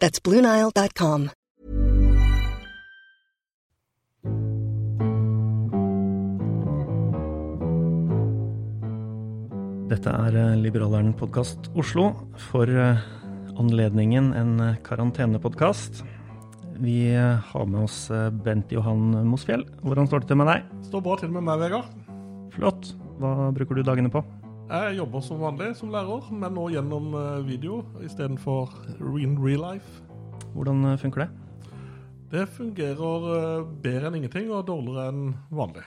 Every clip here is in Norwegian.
That's BlueNile.com. Dette er eh, Liberaleren podkast Oslo. For eh, anledningen en eh, karantenepodkast. Vi har med oss Bent Johan Mosfjell. Hvordan står det til med deg? Står bra til med meg, Vegard. Flott. Hva bruker du dagene på? Jeg jobber som vanlig som lærer, men nå gjennom video istedenfor in real life. Hvordan funker det? Det fungerer bedre enn ingenting og dårligere enn vanlig.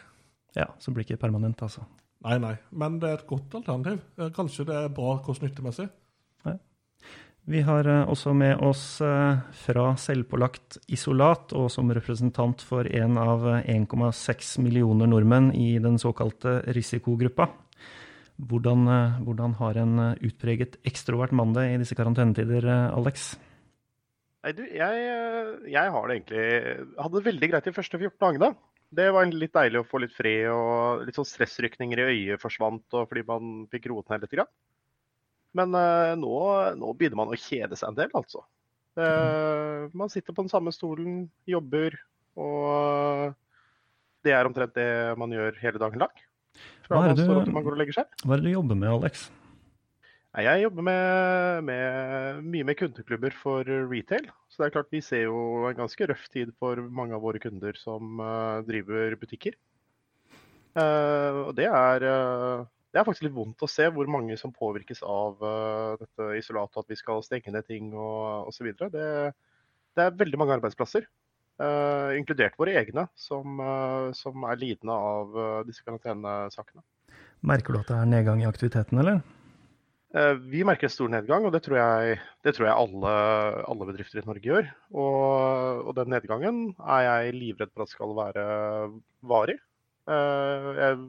Ja, Så blir det ikke permanent, altså? Nei, nei. Men det er et godt alternativ. Kanskje det er bra kost-nyttemessig. Vi har også med oss fra selvpålagt isolat og som representant for en av 1,6 millioner nordmenn i den såkalte risikogruppa. Hvordan, hvordan har en utpreget ekstrovert mann det i disse karantenetider, Alex? Nei, du, jeg, jeg har det egentlig Hadde det veldig greit de første 14 dagene. Det var litt deilig å få litt fred, og litt sånn stressrykninger i øyet forsvant fordi man fikk roet ned litt. Men uh, nå, nå, begynner man å kjede seg en del, altså. Uh, man sitter på den samme stolen, jobber, og det er omtrent det man gjør hele dagen lang. Hva er, du, hva er det du jobber med, Alex? Jeg jobber med, med, mye med kundeklubber for retail. Så det er klart vi ser jo en ganske røff tid for mange av våre kunder som uh, driver butikker. Uh, og det er, uh, det er, faktisk litt vondt å se hvor mange som påvirkes av dette isolatet, at vi skal stenge ned ting og osv. Det, det er veldig mange arbeidsplasser, inkludert våre egne, som, som er lidende av disse karantenesakene. Merker du at det er nedgang i aktiviteten, eller? Vi merker en stor nedgang, og det tror jeg, det tror jeg alle, alle, bedrifter i Norge gjør. Og, og, den nedgangen er jeg livredd for at skal være varig. Jeg er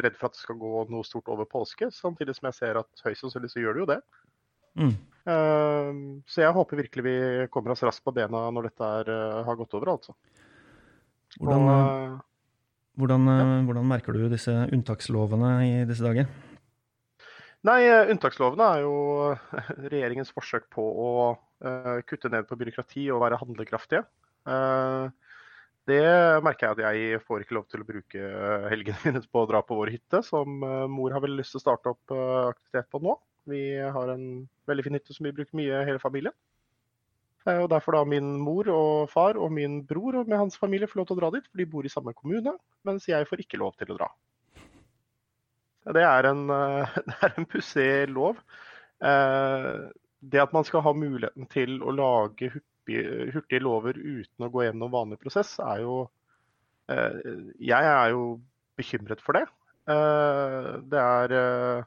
redd for at det skal gå noe stort over påske, samtidig som jeg ser at høyst sannsynlig så gjør det jo det. Mm. Så jeg håper virkelig vi kommer oss raskt på bena når dette er, har gått over, altså. Hvordan, og, hvordan, ja. hvordan merker du disse unntakslovene i disse dager? Nei, unntakslovene er jo regjeringens forsøk på å uh, kutte ned på byråkrati og være handlekraftige. Uh, det merker jeg at jeg får ikke lov til å bruke helgene mine på å dra på vår hytte, som uh, mor har vel lyst til å starte opp aktivitet på nå. Vi har en veldig fin hytte som vi bruker mye hele familien. Og Derfor da min mor og far og min bror med hans familie får lov til å dra dit, for de bor i samme kommune, mens jeg får ikke lov til å dra. Det er en, en pussig lov. Det at man skal ha muligheten til å lage hurtige lover uten å gå gjennom vanlig prosess, er jo Jeg er jo bekymret for det. Det er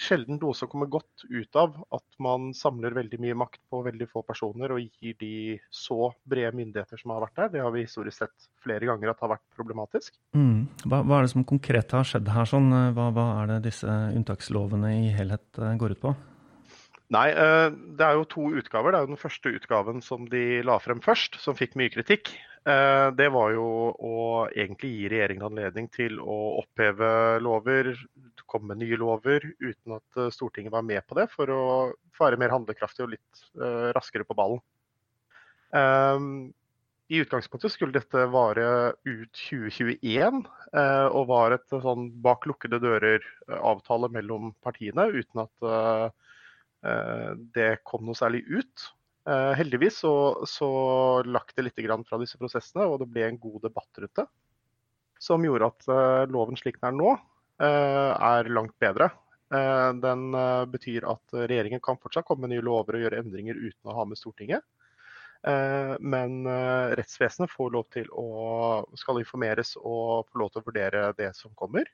sjelden noe som kommer godt ut av at man samler veldig mye makt på veldig få personer og gir de så brede myndigheter som har vært der. Det har vi historisk sett flere ganger at har vært problematisk. Mm. Hva, hva, er det som konkret har skjedd her? Sånn? Hva, hva, er det disse unntakslovene i helhet eh, går ut på? Nei, eh, Det er jo to utgaver. Det er jo den første utgaven som de la frem først, som fikk mye kritikk. Eh, det var jo å egentlig gi regjeringen anledning til å oppheve lover, komme med nye lover, uten at eh, Stortinget var med på det, for å være mer handlekraftig og litt uh, raskere på ballen. Um, I utgangspunktet skulle dette vare ut 2021, uh, og var et sånn bak lukkede dører-avtale mellom partiene, uten at det kom noe særlig ut. Heldigvis så, så lakk det litt fra disse prosessene, og det ble en god debatt rundt det. Som gjorde at loven slik den er nå, er langt bedre. Den betyr at regjeringen kan fortsatt komme med nye lover og gjøre endringer uten å ha med Stortinget. Men rettsvesenet får lov til å skal informeres og få lov til å vurdere det som kommer.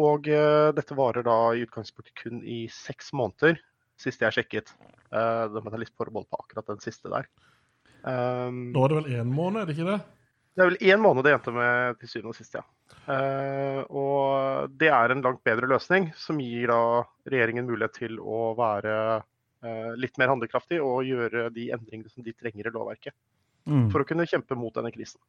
Og dette varer da i utgangspunktet kun i seks måneder, siste jeg sjekket. Da må jeg ta litt forbehold på akkurat den siste der. Nå er det vel én måned, er det ikke det? Det er vel én måned det endte med til syvende og sist, ja. Uh, og det er en langt bedre løsning, som gir da regjeringen mulighet til å være uh, litt mer handlekraftig og gjøre de endringene som de trenger i lovverket. Mm. For å kunne kjempe mot denne krisen.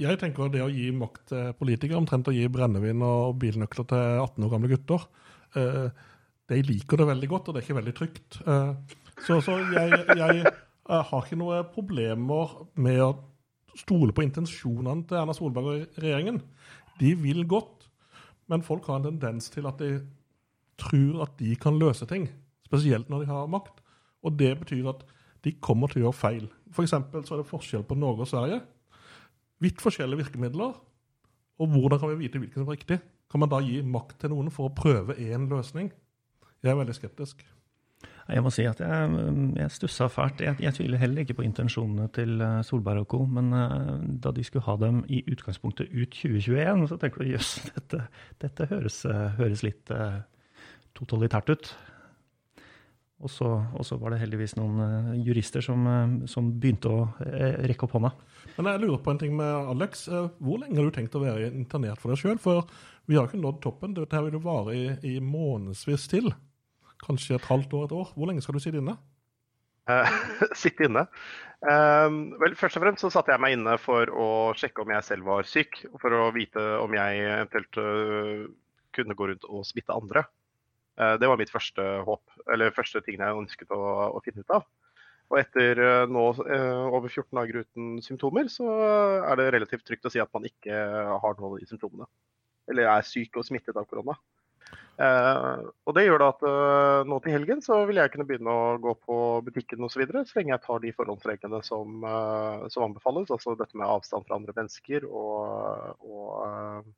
Jeg tenker det å gi makt til politikere, omtrent å gi brennevin og bilnøkler til 18 år gamle gutter. Uh, de liker det veldig godt, og det er ikke veldig trygt. Så, så jeg, jeg, har ikke noen problemer med å stole på intensjonene til Erna Solberg og regjeringen. De vil godt, men folk har en tendens til at de tror at de kan løse ting. Spesielt når de har makt. Og det betyr at de kommer til å gjøre feil. For så er det forskjell på Norge og Sverige. Vidt forskjellige virkemidler. Og hvordan kan vi vite hvilken som er riktig? Kan man da gi makt til noen for å prøve én løsning? Jeg er veldig skeptisk. Jeg må si at jeg, jeg stussa fælt. Jeg, jeg, tviler heller ikke på intensjonene til eh, Solberg og co., men uh, da de skulle ha dem i utgangspunktet ut 2021, så tenker du jøss, dette, dette høres, uh, høres, litt totalitært ut. Og så, og så, var det heldigvis noen jurister som, som begynte å rekke opp hånda. Men jeg lurer på en ting med Alex. Hvor lenge har du tenkt å være internert for deg sjøl? For vi har ikke nådd toppen. Dette vil jo vare i, i månedsvis til. Kanskje et halvt år, et år. Hvor lenge skal du sitte inne? Uh, sitte inne? Um, vel, Først og fremst så satte jeg meg inne for å sjekke om jeg selv var syk. For å vite om jeg eventuelt uh, kunne gå rundt og smitte andre. det var mitt første håp, eller første ting jeg ønsket å, å finne ut av. Og etter nå over 14 dager uten symptomer, så er det relativt trygt å si at man ikke har noe de symptomene. Eller er syk og smittet av korona. Eh, og Det gjør da at uh, nå til helgen så vil jeg kunne begynne å gå på butikken osv. Så, videre, så lenge jeg tar de forhåndsreglene som, uh, som, anbefales. Altså dette med avstand fra andre mennesker og, og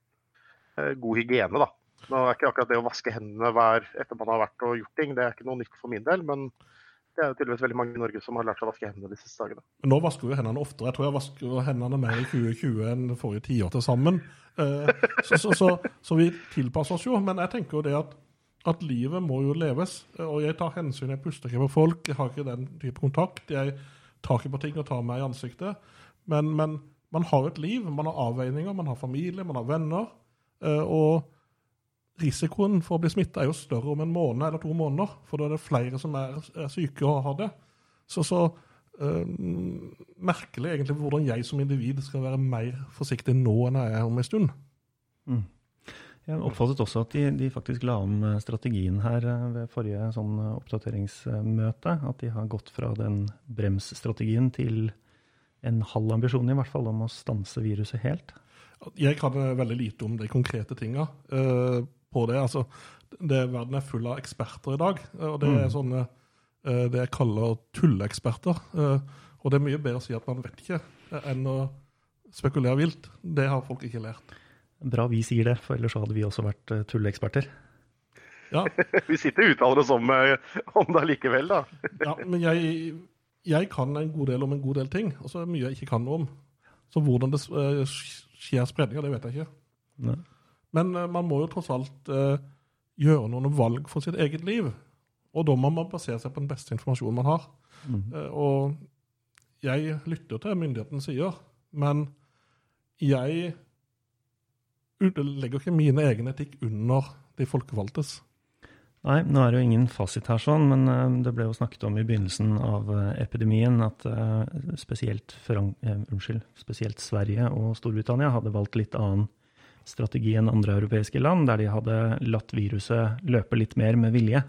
god hygiene. da. Nå er ikke akkurat det å vaske hendene hver etter man har vært og gjort ting, det er ikke noe nytt for min del. men det er jo tydeligvis veldig mange i Norge som har lært seg å vaske hendene de siste dagene. Nå vasker vi hendene oftere. Jeg tror jeg vasker hendene mer i 2020 enn forrige tiår til sammen. Eh, så, så, så, så, vi tilpasser oss jo. Men jeg tenker jo det at, at, livet må jo leves. Og jeg tar hensyn. Jeg puster ikke på folk. Jeg har ikke den type kontakt. Jeg tar ikke på ting og tar meg i ansiktet. Men, men man har et liv. Man har avveininger. Man har familie, man har venner. Eh, og risikoen for å bli smitta er jo større om en måned eller to måneder. For da er det flere som er, er syke og har det. Så, så øh, merkelig egentlig hvordan jeg som individ skal være mer forsiktig nå enn jeg er om en stund. Mm. Jeg oppfattet også at de, de, faktisk la om eh, strategien her eh, ved forrige sånn oppdateringsmøte. At de har gått fra den bremsstrategien til en halv ambisjon i hvert fall om å stanse viruset helt. Jeg kan veldig lite om de konkrete tinga. På det. Altså, det, verden er full av eksperter i dag, og det er mm. sånne uh, det jeg kaller tulleeksperter. Uh, og det er mye bedre å si at man vet ikke, enn å spekulere vilt. Det har folk ikke lært. Bra vi sier det, for ellers hadde vi også vært tulleeksperter. Ja. vi sitter og uttaler oss om, om det likevel, da. ja, men jeg, jeg, kan en god del om en god del ting, og så er det mye jeg ikke kan noe om. Så hvordan det skjer spredninger, det vet jeg ikke. Nei. Men uh, man må jo tross alt uh, gjøre noen valg for sitt eget liv. Og da må man basere seg på den beste informasjonen man har. Mm. Uh, og jeg lytter til myndighetene sier, men jeg legger ikke min egen etikk under de folkevalgtes. Nei, nå er det jo ingen fasit her, sånn, men det ble jo snakket om i begynnelsen av epidemien at spesielt, Frank, unnskyld, spesielt Sverige og Storbritannia hadde valgt litt annen strategi enn andre europeiske land, der de hadde latt viruset løpe litt mer med vilje.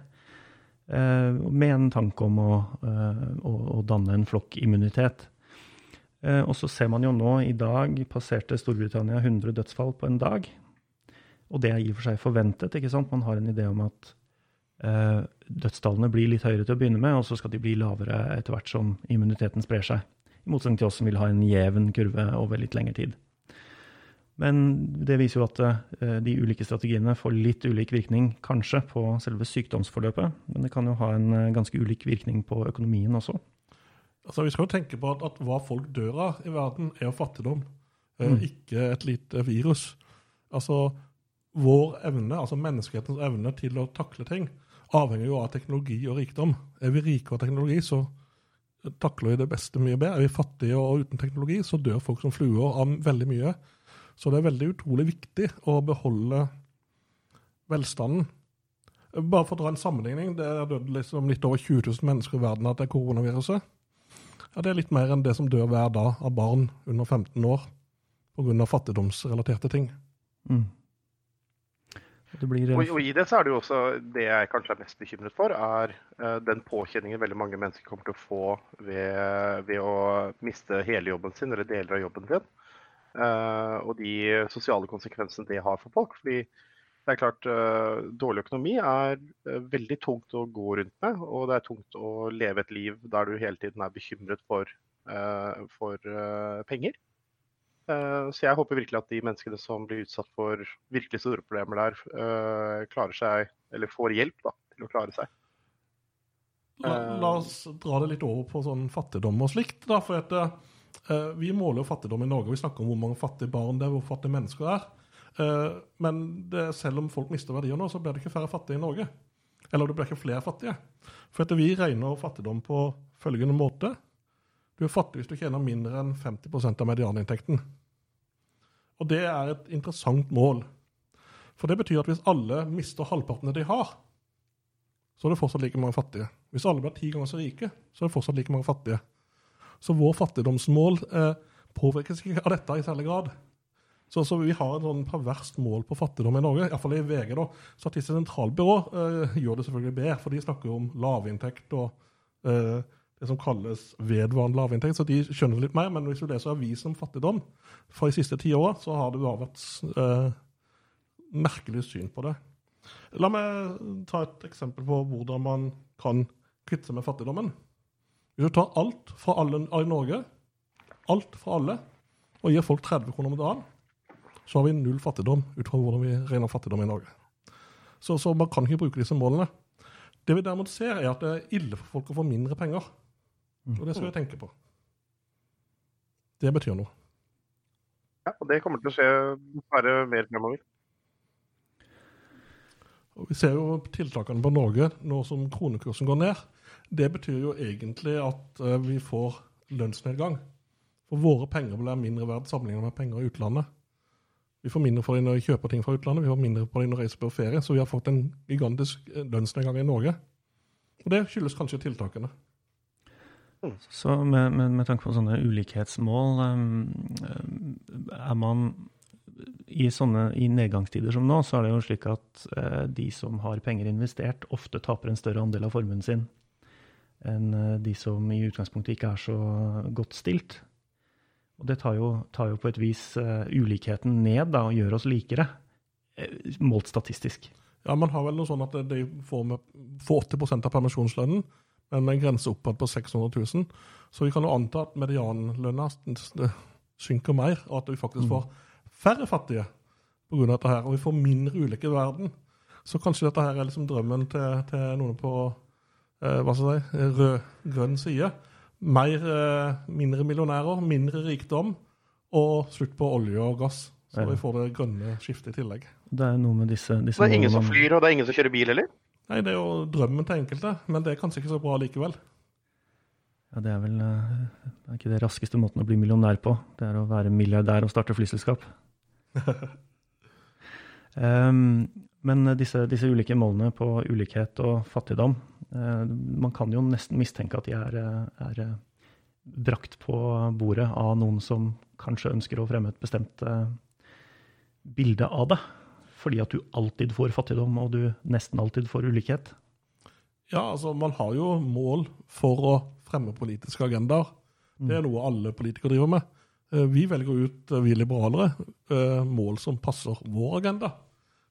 Eh, med en tanke om å, eh, å, å danne en flokkimmunitet. Eh, og så ser man jo nå, i dag passerte Storbritannia 100 dødsfall på en dag. Og det er i og for seg forventet. ikke sant? Man har en idé om at eh, dødstallene blir litt høyere til å begynne med, og så skal de bli lavere etter hvert som immuniteten sprer seg. I motsetning til oss som vil ha en jevn kurve over litt lengre tid. Men det viser jo at eh, de ulike strategiene får litt ulik virkning, kanskje, på selve sykdomsforløpet. Men det kan jo ha en eh, ganske ulik virkning på økonomien også. Altså, vi skal jo tenke på at, at hva folk dør av i verden, er jo fattigdom, eh, Mm. ikke et lite virus. Altså, vår evne, altså menneskehetens evne til å takle ting, avhenger jo av teknologi og rikdom. Er vi rike av teknologi, så takler vi det beste mye bedre. Er vi fattige og uten teknologi, så dør folk som fluer av veldig mye. Så det er veldig utrolig viktig å beholde velstanden. Bare for å dra en sammenligning, det er dødd liksom litt over 20 000 mennesker i verden av det koronaviruset. Ja, Det er litt mer enn det som dør hver dag av barn under 15 år pga. fattigdomsrelaterte ting. Mm. Det blir Og, og i det så er det jo også det jeg kanskje er mest bekymret for, er uh, den påkjenningen veldig mange mennesker kommer til å få ved, ved å miste hele jobben sin eller deler av jobben sin. Eh, og de sosiale konsekvensene det har for folk. fordi det er klart, eh, Dårlig økonomi er eh, veldig tungt å gå rundt med, og det er tungt å leve et liv der du hele tiden er bekymret for, for penger. Så jeg håper virkelig at de menneskene som blir utsatt for virkelig store problemer der, klarer seg, eller får hjelp da, til å klare seg. La, la oss dra det litt over på sånn fattigdom og slikt. da, for at Vi måler jo fattigdom i Norge. Vi snakker om hvor mange fattige barn det er, hvor fattige mennesker det er. Eh, men det, selv om folk mister verdier nå, så blir det ikke færre fattige i Norge. Eller det blir ikke flere fattige. For etter vi regner fattigdom på følgende måte. Du er fattig hvis du tjener mindre enn 50% av medianinntekten. Og det er et interessant mål. For det betyr at hvis alle mister halvparten av det de har, så er det fortsatt like mange fattige. Hvis alle blir ti ganger så rike, så er det fortsatt like mange fattige. Så vår fattigdomsmål eh, påvirkes ikke av dette i særlig grad. Så, så vi har et sånn perverst mål på fattigdom i Norge, iallfall i VG. da. Statistisk sentralbyrå eh, gjør det selvfølgelig bedre, for de snakker om lavinntekt og eh, det som kalles vedvarende lavinntekt, så de skjønner det litt mer. Men hvis du leser avisen om fattigdom fra de siste ti åra, så har det bare vært eh, merkelig syn på det. La meg ta et eksempel på hvordan man kan kvitte seg med fattigdommen. Hvis du tar alt fra alle i Norge, alt fra alle, og gir folk 30 kroner om dagen, så har vi null fattigdom ut fra hvordan vi regner fattigdom i Norge. Så, så man kan ikke bruke disse målene. Det vi derimot ser, er at det er ille for folk å få mindre penger. Og det skal vi tenke på. Det betyr noe. Ja, og det kommer til å skje bare mer fremover. Og Vi ser jo tiltakene på Norge nå som kronekursen går ned. Det betyr jo egentlig at eh, vi får lønnsnedgang. For våre penger blir mindre verdt sammenlignet med penger i utlandet. Vi får mindre for det når vi kjøper ting fra utlandet, vi får mindre for det når vi reiser på ferie. Så vi har fått en gigantisk eh, lønnsnedgang i Norge. Og det skyldes kanskje tiltakene. Så med, med, med tanke på sånne ulikhetsmål, um, er man i, sånne, I nedgangstider som nå, så er det jo slik at eh, de som har penger investert, ofte taper en større andel av formuen sin enn eh, de som i utgangspunktet ikke er så godt stilt. Og det tar jo, tar jo på et vis eh, ulikheten ned da, og gjør oss likere, eh, målt statistisk. Ja, Man har vel noe sånn at de får, med, får 80 av permisjonslønnen, men med en grense oppad på 600 000. Så vi kan jo anta at medianlønna synker mer, og at vi faktisk får færre fattige pga. dette her. Og vi får mindre ulykker i verden. Så kanskje dette her er liksom drømmen til, til noen på hva skal jeg si, rød-grønn side. Mer, eh, mindre millionærer, mindre rikdom og slutt på olje og gass. Så Ja. vi får det grønne skiftet i tillegg. Det er noe med disse, disse det er ingen som flyr, og det er ingen som kjører bil heller? Nei, Det er jo drømmen til enkelte, men det er kanskje ikke så bra likevel. Ja, det er vel eh, det er ikke det raskeste måten å bli millionær på. Det er å være milliardær og starte flyselskap. um, men disse, disse ulike målene på ulikhet og fattigdom, eh, man kan jo nesten mistenke at de er, eh, er eh, brakt på bordet av noen som kanskje ønsker å fremme et bestemt eh, bilde av det. Fordi at du alltid får fattigdom, og du nesten alltid får ulikhet. Ja, altså Man har jo mål for å fremme politiske agendaer. Det er noe alle politikere driver med. Eh, Vi velger ut, eh, vi liberalere, eh, mål som passer vår agenda.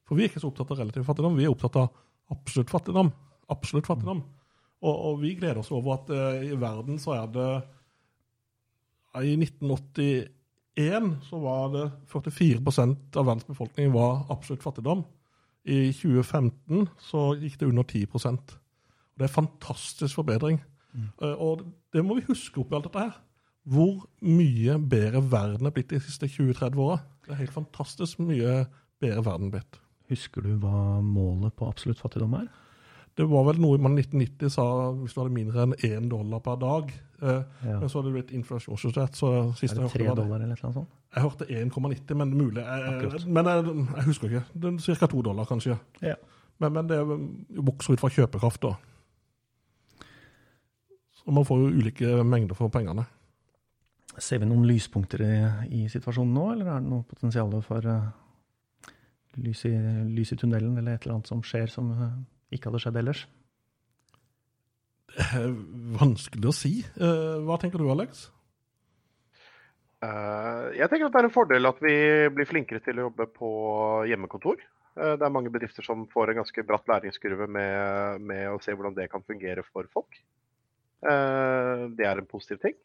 For vi er ikke så opptatt av relativ fattigdom, vi er opptatt av absolutt fattigdom. Absolutt fattigdom. Og, og vi gleder oss over at uh, i verden så er det I 1981 så var det 44 av verdens befolkning var absolutt fattigdom. I 2015 så gikk det under 10 og Det er fantastisk forbedring. Mm. Uh, og det må vi huske oppi alt dette her. Hvor mye bedre verden er blitt de siste 20-30 åra. Det er helt fantastisk mye bedre verden blitt. Husker du hva målet på absolutt fattigdom er? Det var vel noe man i 1990 sa hvis du hadde mindre enn én dollar per dag. Eh, ja. Men så hadde det blitt inflasjonsjustert. så sist Er det tre dollar eller noe sånt? Jeg hørte 1,90, men mulig. Jeg, men jeg, jeg, husker ikke. Ca. to dollar, kanskje. Ja. Men, men, det vokser ut fra kjøpekraft, da. Så man får jo ulike mengder for pengene. Ser vi noen lyspunkter i, i situasjonen nå, eller er det noe potensial for uh, lys, i, lys, i, tunnelen, eller et eller annet som skjer som uh, ikke hadde skjedd ellers? Det er vanskelig å si. Uh, hva tenker du, Alex? jeg tenker at det er en fordel at vi blir flinkere til å jobbe på hjemmekontor. Det er mange bedrifter som får en ganske bratt læringskurve med, med å se hvordan det kan fungere for folk. Det er en positiv ting.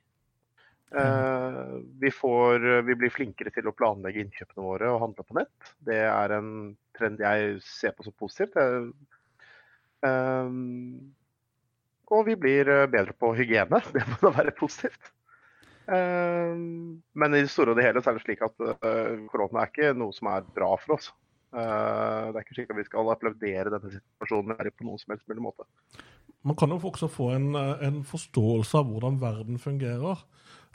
Vi, får, vi, blir flinkere til å planlegge innkjøpene våre og handle på nett. Det er en trend jeg ser på som positivt. Uh, og vi blir bedre på hygiene. Det må da være positivt. Um, men i det store og det hele så er det slik at korona er ikke noe som er bra for oss. det er ikke slik at vi skal applaudere denne situasjonen på noen som helst mulig måte. Man kan jo også få en, en forståelse av hvordan verden fungerer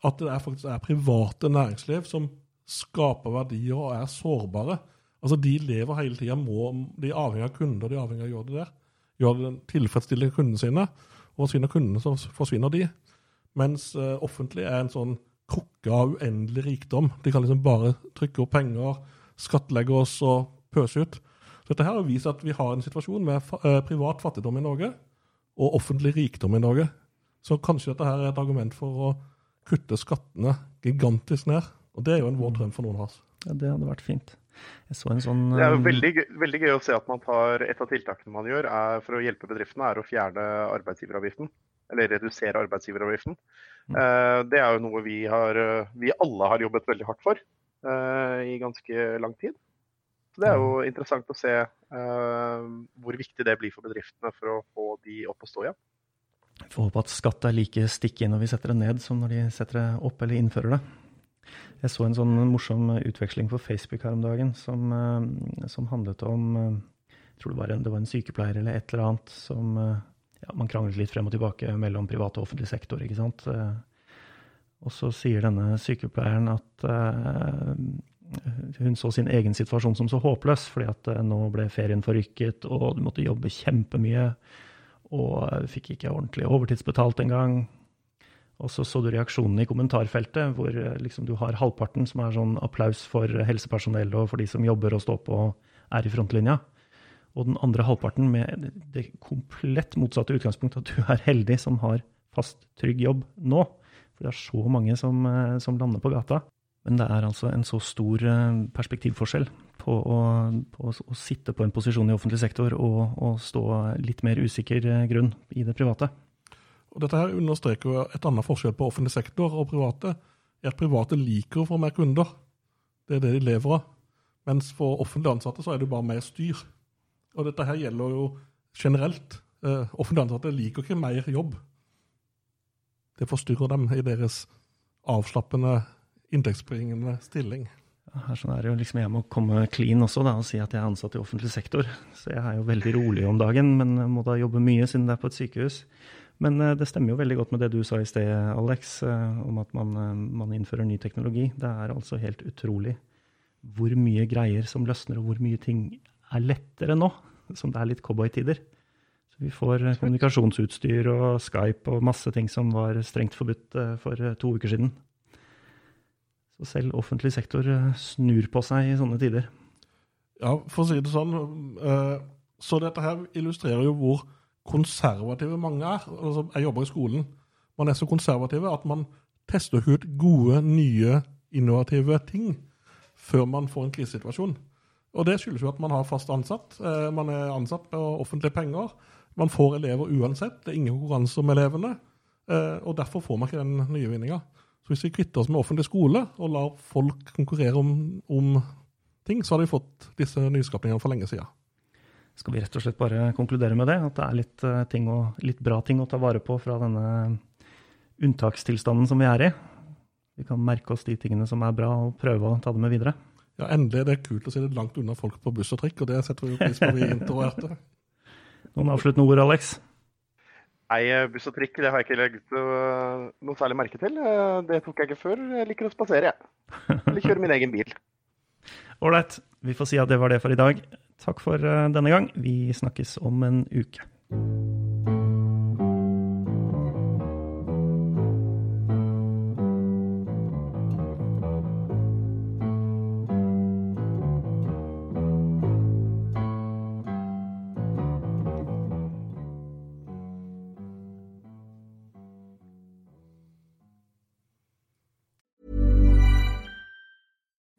at det er faktisk er private næringsliv som skaper verdier og er sårbare. Altså De lever hele tida. De er avhengig av kunder, de er avhengig av å gjøre det der. Gjør tilfredsstiller kundene sine. Og forsvinner kundene, så forsvinner de. Mens uh, offentlig er en sånn krukke av uendelig rikdom. De kan liksom bare trykke opp penger, skattlegge oss og pøse ut. Så dette her viser at vi har en situasjon med uh, privat fattigdom i Norge og offentlig rikdom i Norge. Så kanskje dette her er et argument for å kutte skattene gigantisk ned. Og det er jo en vår drøm for noen av oss. Ja, det hadde vært fint. Jeg så en sånn Det er jo um, veldig, veldig, gøy å se at man tar Et av tiltakene man gjør er, for å hjelpe bedriftene, er å fjerne arbeidsgiveravgiften. Eller redusere arbeidsgiveravgiften. Mm. Uh, det er jo noe vi, har, vi alle har jobbet veldig hardt for i ganske lang tid. Så Det er jo interessant å se hvor viktig det blir for bedriftene for å få de opp og stå igjen. Vi får håpe at skatt er like stikkig når vi setter det ned, som når de setter det opp eller innfører det. Jeg så en sånn morsom utveksling på Facebook her om dagen som, eh, som handlet om eh, Jeg tror det var, en, det var en sykepleier eller et eller annet som eh, ja, Man kranglet litt frem og tilbake mellom privat og offentlig sektor, ikke sant. Og så sier denne sykepleieren at hun så sin egen situasjon som så håpløs, fordi at nå ble ferien forrykket, og du måtte jobbe kjempemye og fikk ikke ordentlig overtidsbetalt engang. Og så så du reaksjonene i kommentarfeltet, hvor eh, liksom du har halvparten som er sånn applaus for helsepersonell og for de som jobber og står på og er i frontlinja. Og den andre halvparten med det komplett motsatte utgangspunktet, at du er heldig som har fast, trygg jobb nå. For det er så mange som, eh, som lander på gata. Men det er altså en så stor eh, perspektivforskjell på å, på å, sitte på en posisjon i offentlig sektor og, og, stå litt mer usikker grunn i det private. Og dette her understreker et annet forskjell på offentlig sektor og private. er at Private liker å få mer kunder. Det er det de lever av. Mens for offentlig ansatte så er det bare mer styr. Og dette her gjelder jo generelt. Eh, offentlig ansatte liker ikke mer jobb. Det forstyrrer dem i deres avslappende, inntektsbringende stilling. Her sånn er det jo liksom Jeg må komme clean også da, og si at jeg er ansatt i offentlig sektor. Så jeg er jo veldig rolig om dagen, men må da jobbe mye siden det er på et sykehus. Men uh, det stemmer jo veldig godt med det du sa i sted, Alex, uh, om at man, uh, man, innfører ny teknologi. Det er altså helt utrolig hvor mye greier som løsner, og hvor mye ting er lettere nå, som det er litt cowboytider. Så vi får kommunikasjonsutstyr og Skype og masse ting som var strengt forbudt for to uker siden. Så selv offentlig sektor eh, snur på seg i sånne tider. Ja, for å si det sånn. Eh, så dette her illustrerer jo hvor konservative mange er. Altså, jeg jobber i skolen. Man er så konservative at man tester ut gode, nye, innovative ting før man får en krisesituasjon. Og det skyldes jo at man har fast ansatt. Eh, man er ansatt med offentlige penger. Man får elever uansett. Det er ingen konkurranse om elevene. Eh, og derfor får man ikke den nye vinninga. Så hvis vi kvitter oss med offentlig skole og lar folk konkurrere om, om ting, så har de fått disse nyskapningene for lenge siden. Skal vi rett og slett bare konkludere med det? At det er litt, ting å, litt bra ting å ta vare på fra denne unntakstilstanden som vi er i? Vi kan merke oss de tingene som er bra, og prøve å ta det med videre. Ja, endelig er det kult å se det langt unna folk på buss og trikk, og det setter vi jo pris på, vi introverte. Noen avsluttende ord, Alex? Nei, buss og trikk det har jeg ikke lagt noe særlig merke til. Det tok jeg ikke før. Jeg liker å spasere, jeg. Eller kjøre min egen bil. Ålreit. Vi får si at det var det for i dag. Takk for eh, denne gang. Vi snakkes om en uke.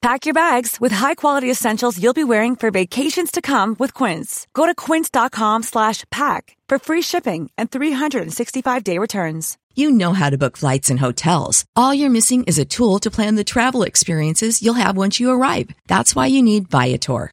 Pack your bags with high-quality essentials you'll be wearing for vacations to come with Quince. Go to quince.com slash pack for free shipping and 365-day returns. You know how to book flights and hotels. All you're missing is a tool to plan the travel experiences you'll have once you arrive. That's why you need Viator.